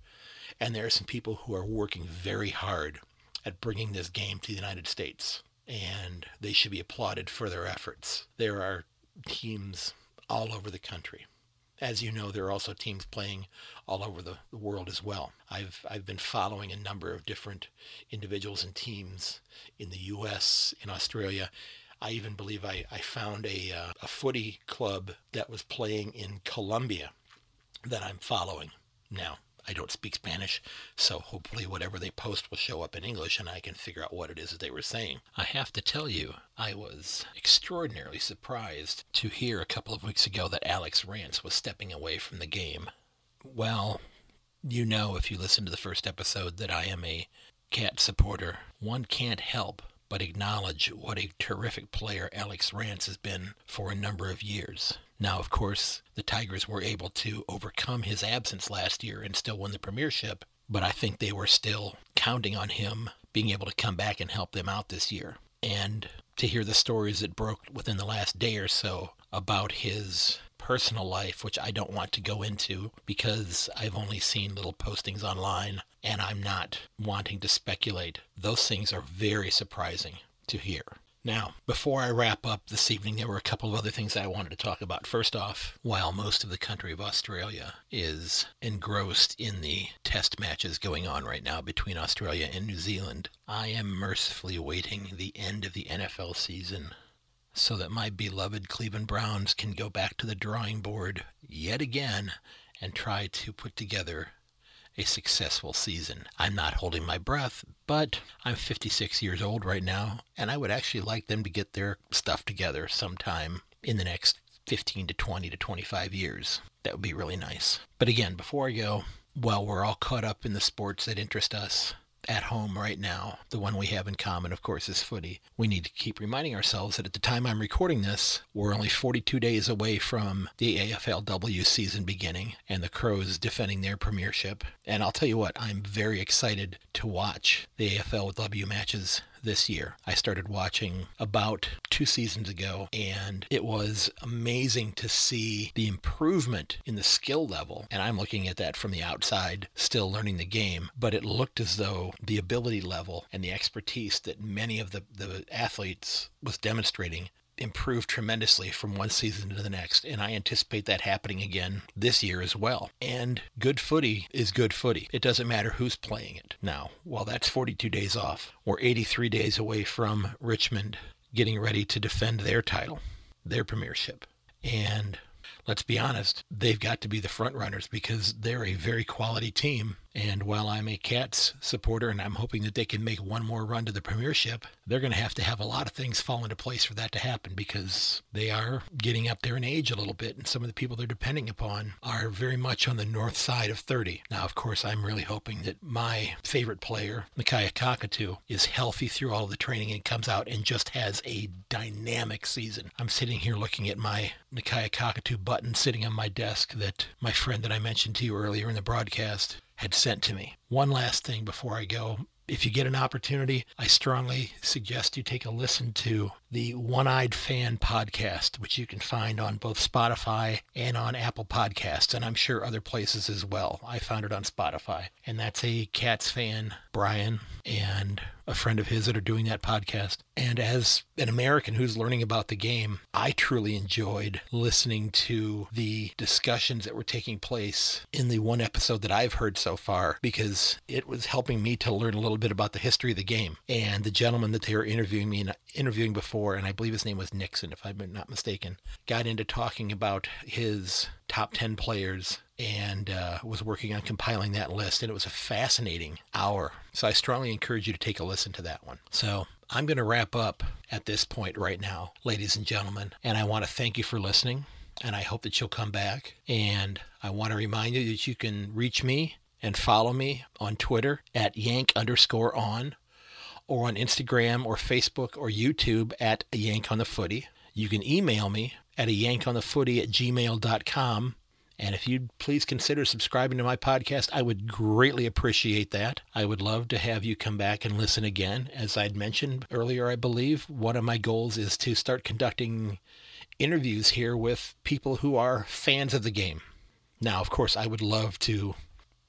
Speaker 1: And there are some people who are working very hard at bringing this game to the United States and they should be applauded for their efforts. There are teams all over the country. As you know, there are also teams playing all over the, the world as well. I've I've been following a number of different individuals and teams in the U.S., in Australia. I even believe I, I found a, uh, a footy club that was playing in Colombia that I'm following now. I don't speak Spanish, so hopefully whatever they post will show up in English and I can figure out what it is that they were saying. I have to tell you, I was extraordinarily surprised to hear a couple of weeks ago that Alex Rance was stepping away from the game. Well, you know if you listen to the first episode that I am a cat supporter. One can't help but acknowledge what a terrific player Alex Rance has been for a number of years. Now, of course, the Tigers were able to overcome his absence last year and still win the premiership, but I think they were still counting on him being able to come back and help them out this year. And to hear the stories that broke within the last day or so about his personal life, which I don't want to go into because I've only seen little postings online and I'm not wanting to speculate. Those things are very surprising to hear. Now, before I wrap up this evening, there were a couple of other things I wanted to talk about. First off, while most of the country of Australia is engrossed in the test matches going on right now between Australia and New Zealand, I am mercifully awaiting the end of the NFL season so that my beloved Cleveland Browns can go back to the drawing board yet again and try to put together a successful season. I'm not holding my breath, but I'm 56 years old right now, and I would actually like them to get their stuff together sometime in the next 15 to 20 to 25 years. That would be really nice. But again, before I go, while we're all caught up in the sports that interest us, at home right now, the one we have in common, of course, is footy. We need to keep reminding ourselves that at the time I'm recording this, we're only 42 days away from the AFLW season beginning and the Crows defending their premiership. And I'll tell you what, I'm very excited to watch the AFLW matches this year. I started watching about two seasons ago, and it was amazing to see the improvement in the skill level. And I'm looking at that from the outside, still learning the game, but it looked as though the ability level and the expertise that many of the, the athletes was demonstrating improved tremendously from one season to the next, and I anticipate that happening again this year as well. And good footy is good footy. It doesn't matter who's playing it. Now, while that's 42 days off, we're 83 days away from Richmond getting ready to defend their title, their premiership. And let's be honest, they've got to be the front runners because they're a very quality team and while I'm a Cats supporter and I'm hoping that they can make one more run to the Premiership, they're going to have to have a lot of things fall into place for that to happen because they are getting up there in age a little bit. And some of the people they're depending upon are very much on the north side of 30. Now, of course, I'm really hoping that my favorite player, Nakia Cockatoo, is healthy through all of the training and comes out and just has a dynamic season. I'm sitting here looking at my Nakia Cockatoo button sitting on my desk that my friend that I mentioned to you earlier in the broadcast had sent to me. One last thing before I go. If you get an opportunity, I strongly suggest you take a listen to the One Eyed Fan podcast, which you can find on both Spotify and on Apple Podcasts, and I'm sure other places as well. I found it on Spotify. And that's a Cats fan, Brian, and a friend of his that are doing that podcast. And as an American who's learning about the game, I truly enjoyed listening to the discussions that were taking place in the one episode that I've heard so far because it was helping me to learn a little bit about the history of the game. And the gentleman that they were interviewing me interviewing before, and I believe his name was Nixon, if I'm not mistaken, got into talking about his top 10 players and uh, was working on compiling that list, and it was a fascinating hour. So I strongly encourage you to take a listen to that one. So I'm going to wrap up at this point right now, ladies and gentlemen, and I want to thank you for listening, and I hope that you'll come back. And I want to remind you that you can reach me and follow me on Twitter at yank underscore on or on Instagram or Facebook or YouTube at a yank on the footy. You can email me at a yank on the footy at gmail.com and if you'd please consider subscribing to my podcast, I would greatly appreciate that. I would love to have you come back and listen again. As I'd mentioned earlier, I believe one of my goals is to start conducting interviews here with people who are fans of the game. Now, of course, I would love to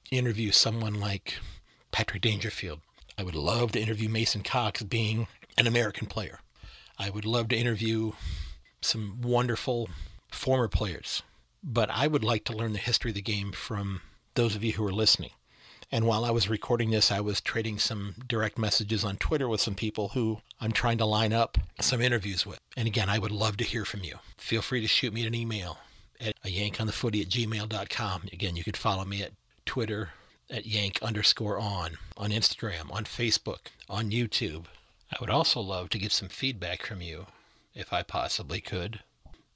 Speaker 1: interview someone like Patrick Dangerfield. I would love to interview Mason Cox being an American player. I would love to interview some wonderful former players but I would like to learn the history of the game from those of you who are listening. And while I was recording this, I was trading some direct messages on Twitter with some people who I'm trying to line up some interviews with. And again, I would love to hear from you. Feel free to shoot me an email at a yankonthefooty at gmail.com. Again, you could follow me at Twitter at yank underscore on, on Instagram, on Facebook, on YouTube. I would also love to get some feedback from you if I possibly could.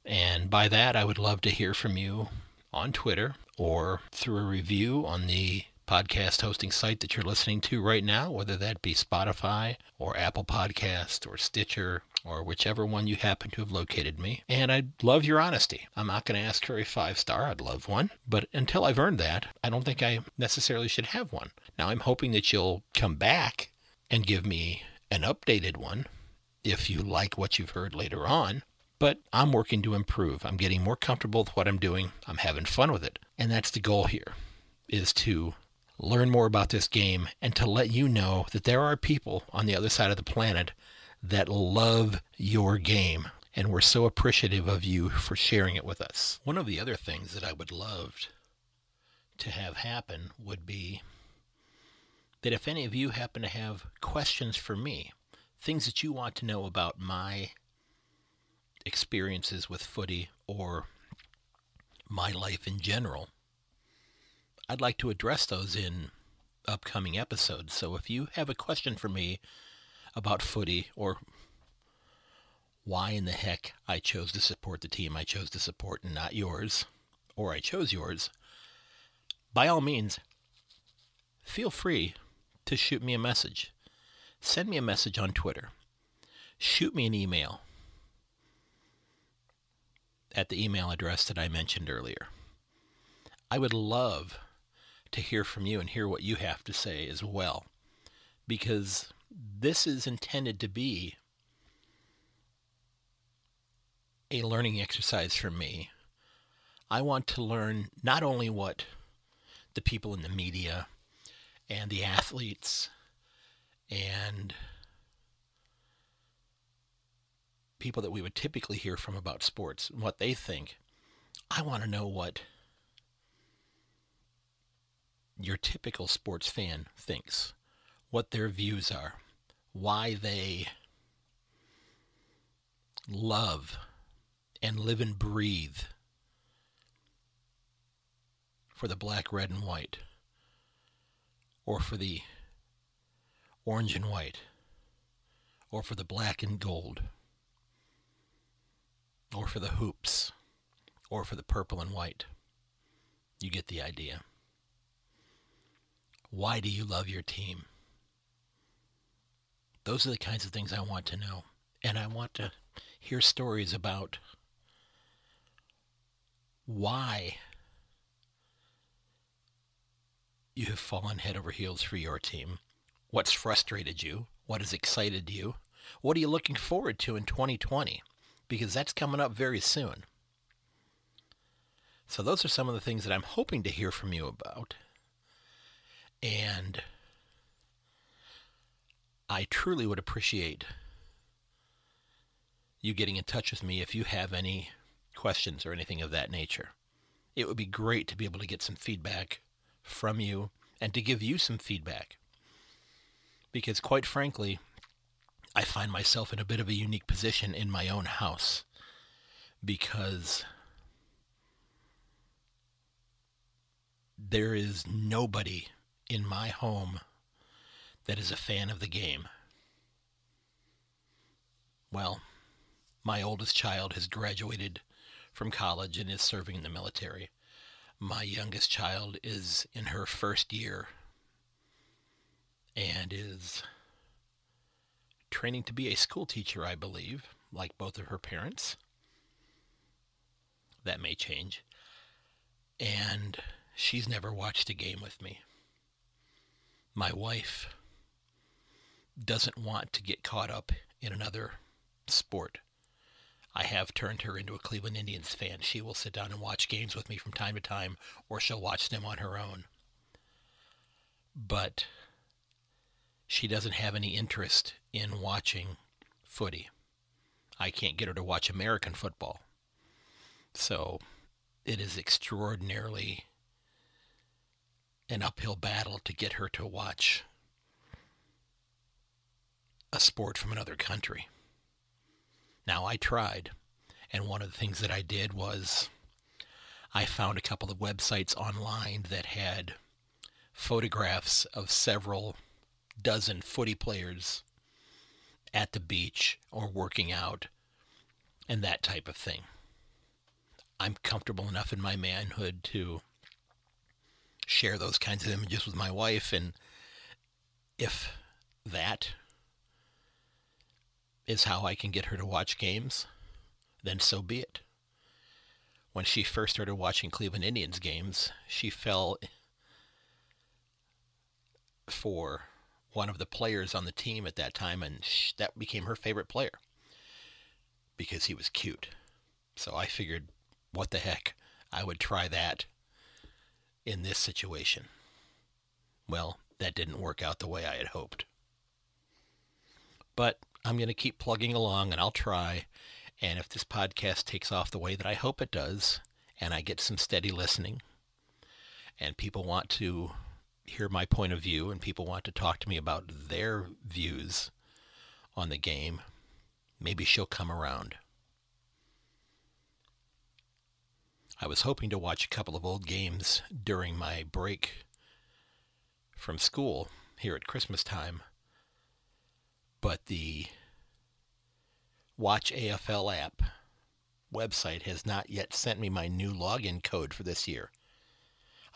Speaker 1: And by that, I would love to hear from you on Twitter or through a review on the podcast hosting site that you're listening to right now, whether that be Spotify or Apple Podcast or Stitcher or whichever one you happen to have located me. And I'd love your honesty. I'm not going to ask for a five star, I'd love one. But until I've earned that, I don't think I necessarily should have one. Now, I'm hoping that you'll come back and give me an updated one if you like what you've heard later on. But I'm working to improve. I'm getting more comfortable with what I'm doing. I'm having fun with it. And that's the goal here is to learn more about this game and to let you know that there are people on the other side of the planet that love your game. And we're so appreciative of you for sharing it with us. One of the other things that I would love to have happen would be that if any of you happen to have questions for me, things that you want to know about my experiences with footy or my life in general, I'd like to address those in upcoming episodes. So if you have a question for me about footy or why in the heck I chose to support the team I chose to support and not yours, or I chose yours, by all means, feel free to shoot me a message. Send me a message on Twitter. Shoot me an email at the email address that I mentioned earlier. I would love to hear from you and hear what you have to say as well, because this is intended to be a learning exercise for me. I want to learn not only what the people in the media and the athletes and people that we would typically hear from about sports and what they think. I want to know what your typical sports fan thinks, what their views are, why they love and live and breathe for the black, red, and white, or for the orange and white, or for the black and gold or for the hoops, or for the purple and white. You get the idea. Why do you love your team? Those are the kinds of things I want to know. And I want to hear stories about why you have fallen head over heels for your team. What's frustrated you? What has excited you? What are you looking forward to in 2020? because that's coming up very soon. So, those are some of the things that I'm hoping to hear from you about. And I truly would appreciate you getting in touch with me if you have any questions or anything of that nature. It would be great to be able to get some feedback from you and to give you some feedback. Because, quite frankly, I find myself in a bit of a unique position in my own house because
Speaker 2: there is nobody in my home that is a fan of the game. Well, my oldest child has graduated from college and is serving in the military. My youngest child is in her first year and is training to be a school teacher, I believe, like both of her parents. That may change. And she's never watched a game with me. My wife doesn't want to get caught up in another sport. I have turned her into a Cleveland Indians fan. She will sit down and watch games with me from time to time, or she'll watch them on her own. But she doesn't have any interest in watching footy. I can't get her to watch American football. So it is extraordinarily an uphill battle to get her to watch a sport from another country. Now, I tried, and one of the things that I did was I found a couple of websites online that had photographs of several dozen footy players at the beach or working out and that type of thing. I'm comfortable enough in my manhood to share those kinds of images with my wife and if that is how I can get her to watch games, then so be it. When she first started watching Cleveland Indians games, she fell for one of the players on the team at that time, and that became her favorite player because he was cute. So I figured, what the heck, I would try that in this situation. Well, that didn't work out the way I had hoped. But I'm going to keep plugging along and I'll try. And if this podcast takes off the way that I hope it does, and I get some steady listening, and people want to hear my point of view, and people want to talk to me about their views on the game, maybe she'll come around. I was hoping to watch a couple of old games during my break from school here at Christmas time but the Watch AFL app website has not yet sent me my new login code for this year.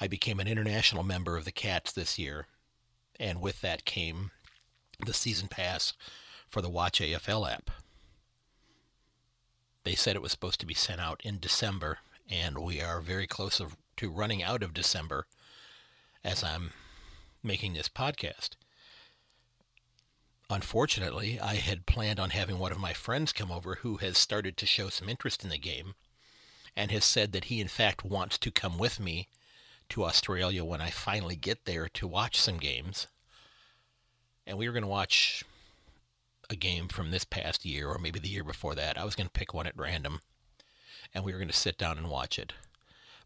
Speaker 2: I became an international member of the Cats this year, and with that came the season pass for the Watch AFL app. They said it was supposed to be sent out in December, and we are very close to running out of December as I'm making this podcast. Unfortunately, I had planned on having one of my friends come over who has started to show some interest in the game and has said that he in fact wants to come with me to Australia when I finally get there to watch some games. And we were going to watch a game from this past year or maybe the year before that. I was going to pick one at random and we were going to sit down and watch it.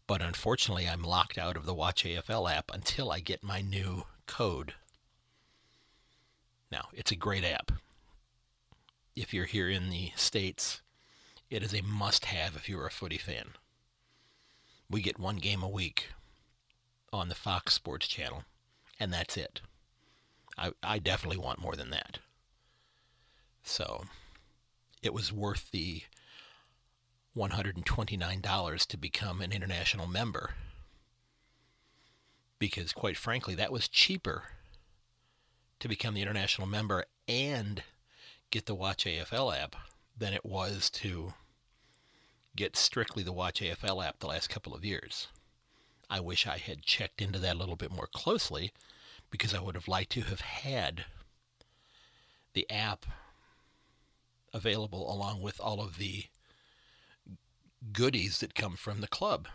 Speaker 2: But unfortunately, I'm locked out of the Watch AFL app until I get my new code. Now, it's a great app. If you're here in the States, it is a must have if you're a footy fan. We get one game a week on the Fox Sports channel, and that's it. I, I definitely want more than that. So it was worth the $129 to become an international member because, quite frankly, that was cheaper to become the international member and get the Watch AFL app than it was to get strictly the Watch AFL app the last couple of years. I wish I had checked into that a little bit more closely because I would have liked to have had the app available along with all of the goodies that come from the club.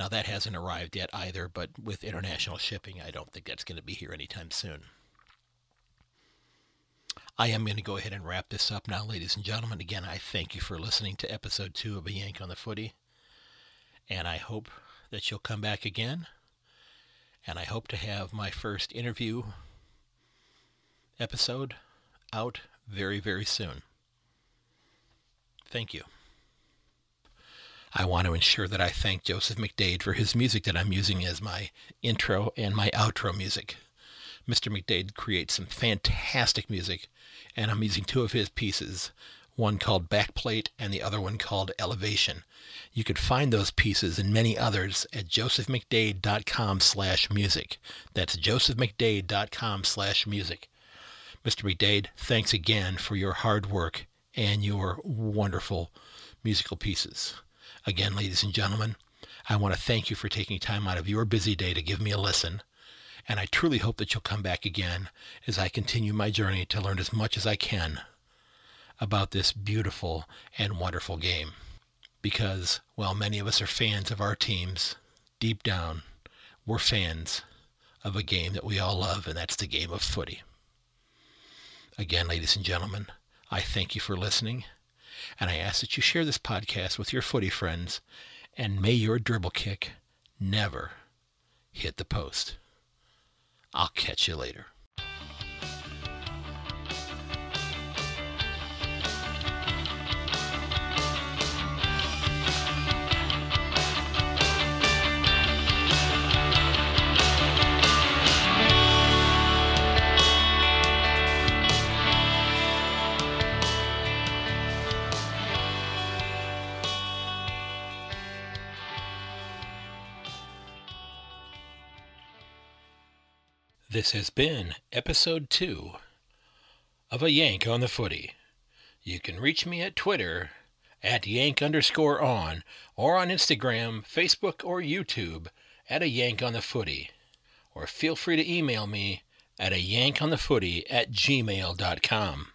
Speaker 2: Now, that hasn't arrived yet either, but with international shipping, I don't think that's going to be here anytime soon. I am going to go ahead and wrap this up now, ladies and gentlemen. Again, I thank you for listening to episode two of A Yank on the Footy. And I hope that you'll come back again. And I hope to have my first interview episode out very, very soon. Thank you. I want to ensure that I thank Joseph McDade for his music that I'm using as my intro and my outro music. Mr. McDade creates some fantastic music, and I'm using two of his pieces, one called Backplate and the other one called Elevation. You could find those pieces and many others at josephmcdade.com slash music. That's josephmcdade.com slash music. Mr. McDade, thanks again for your hard work and your wonderful musical pieces. Again, ladies and gentlemen, I want to thank you for taking time out of your busy day to give me a listen. And I truly hope that you'll come back again as I continue my journey to learn as much as I can about this beautiful and wonderful game. Because while many of us are fans of our teams, deep down, we're fans of a game that we all love, and that's the game of footy. Again, ladies and gentlemen, I thank you for listening, and I ask that you share this podcast with your footy friends, and may your dribble kick never hit the post. I'll catch you later. This has been episode two of A Yank on the Footy. You can reach me at Twitter at Yank underscore on or on Instagram, Facebook, or YouTube at A Yank on the Footy. Or feel free to email me at a yank on the footy at gmail.com.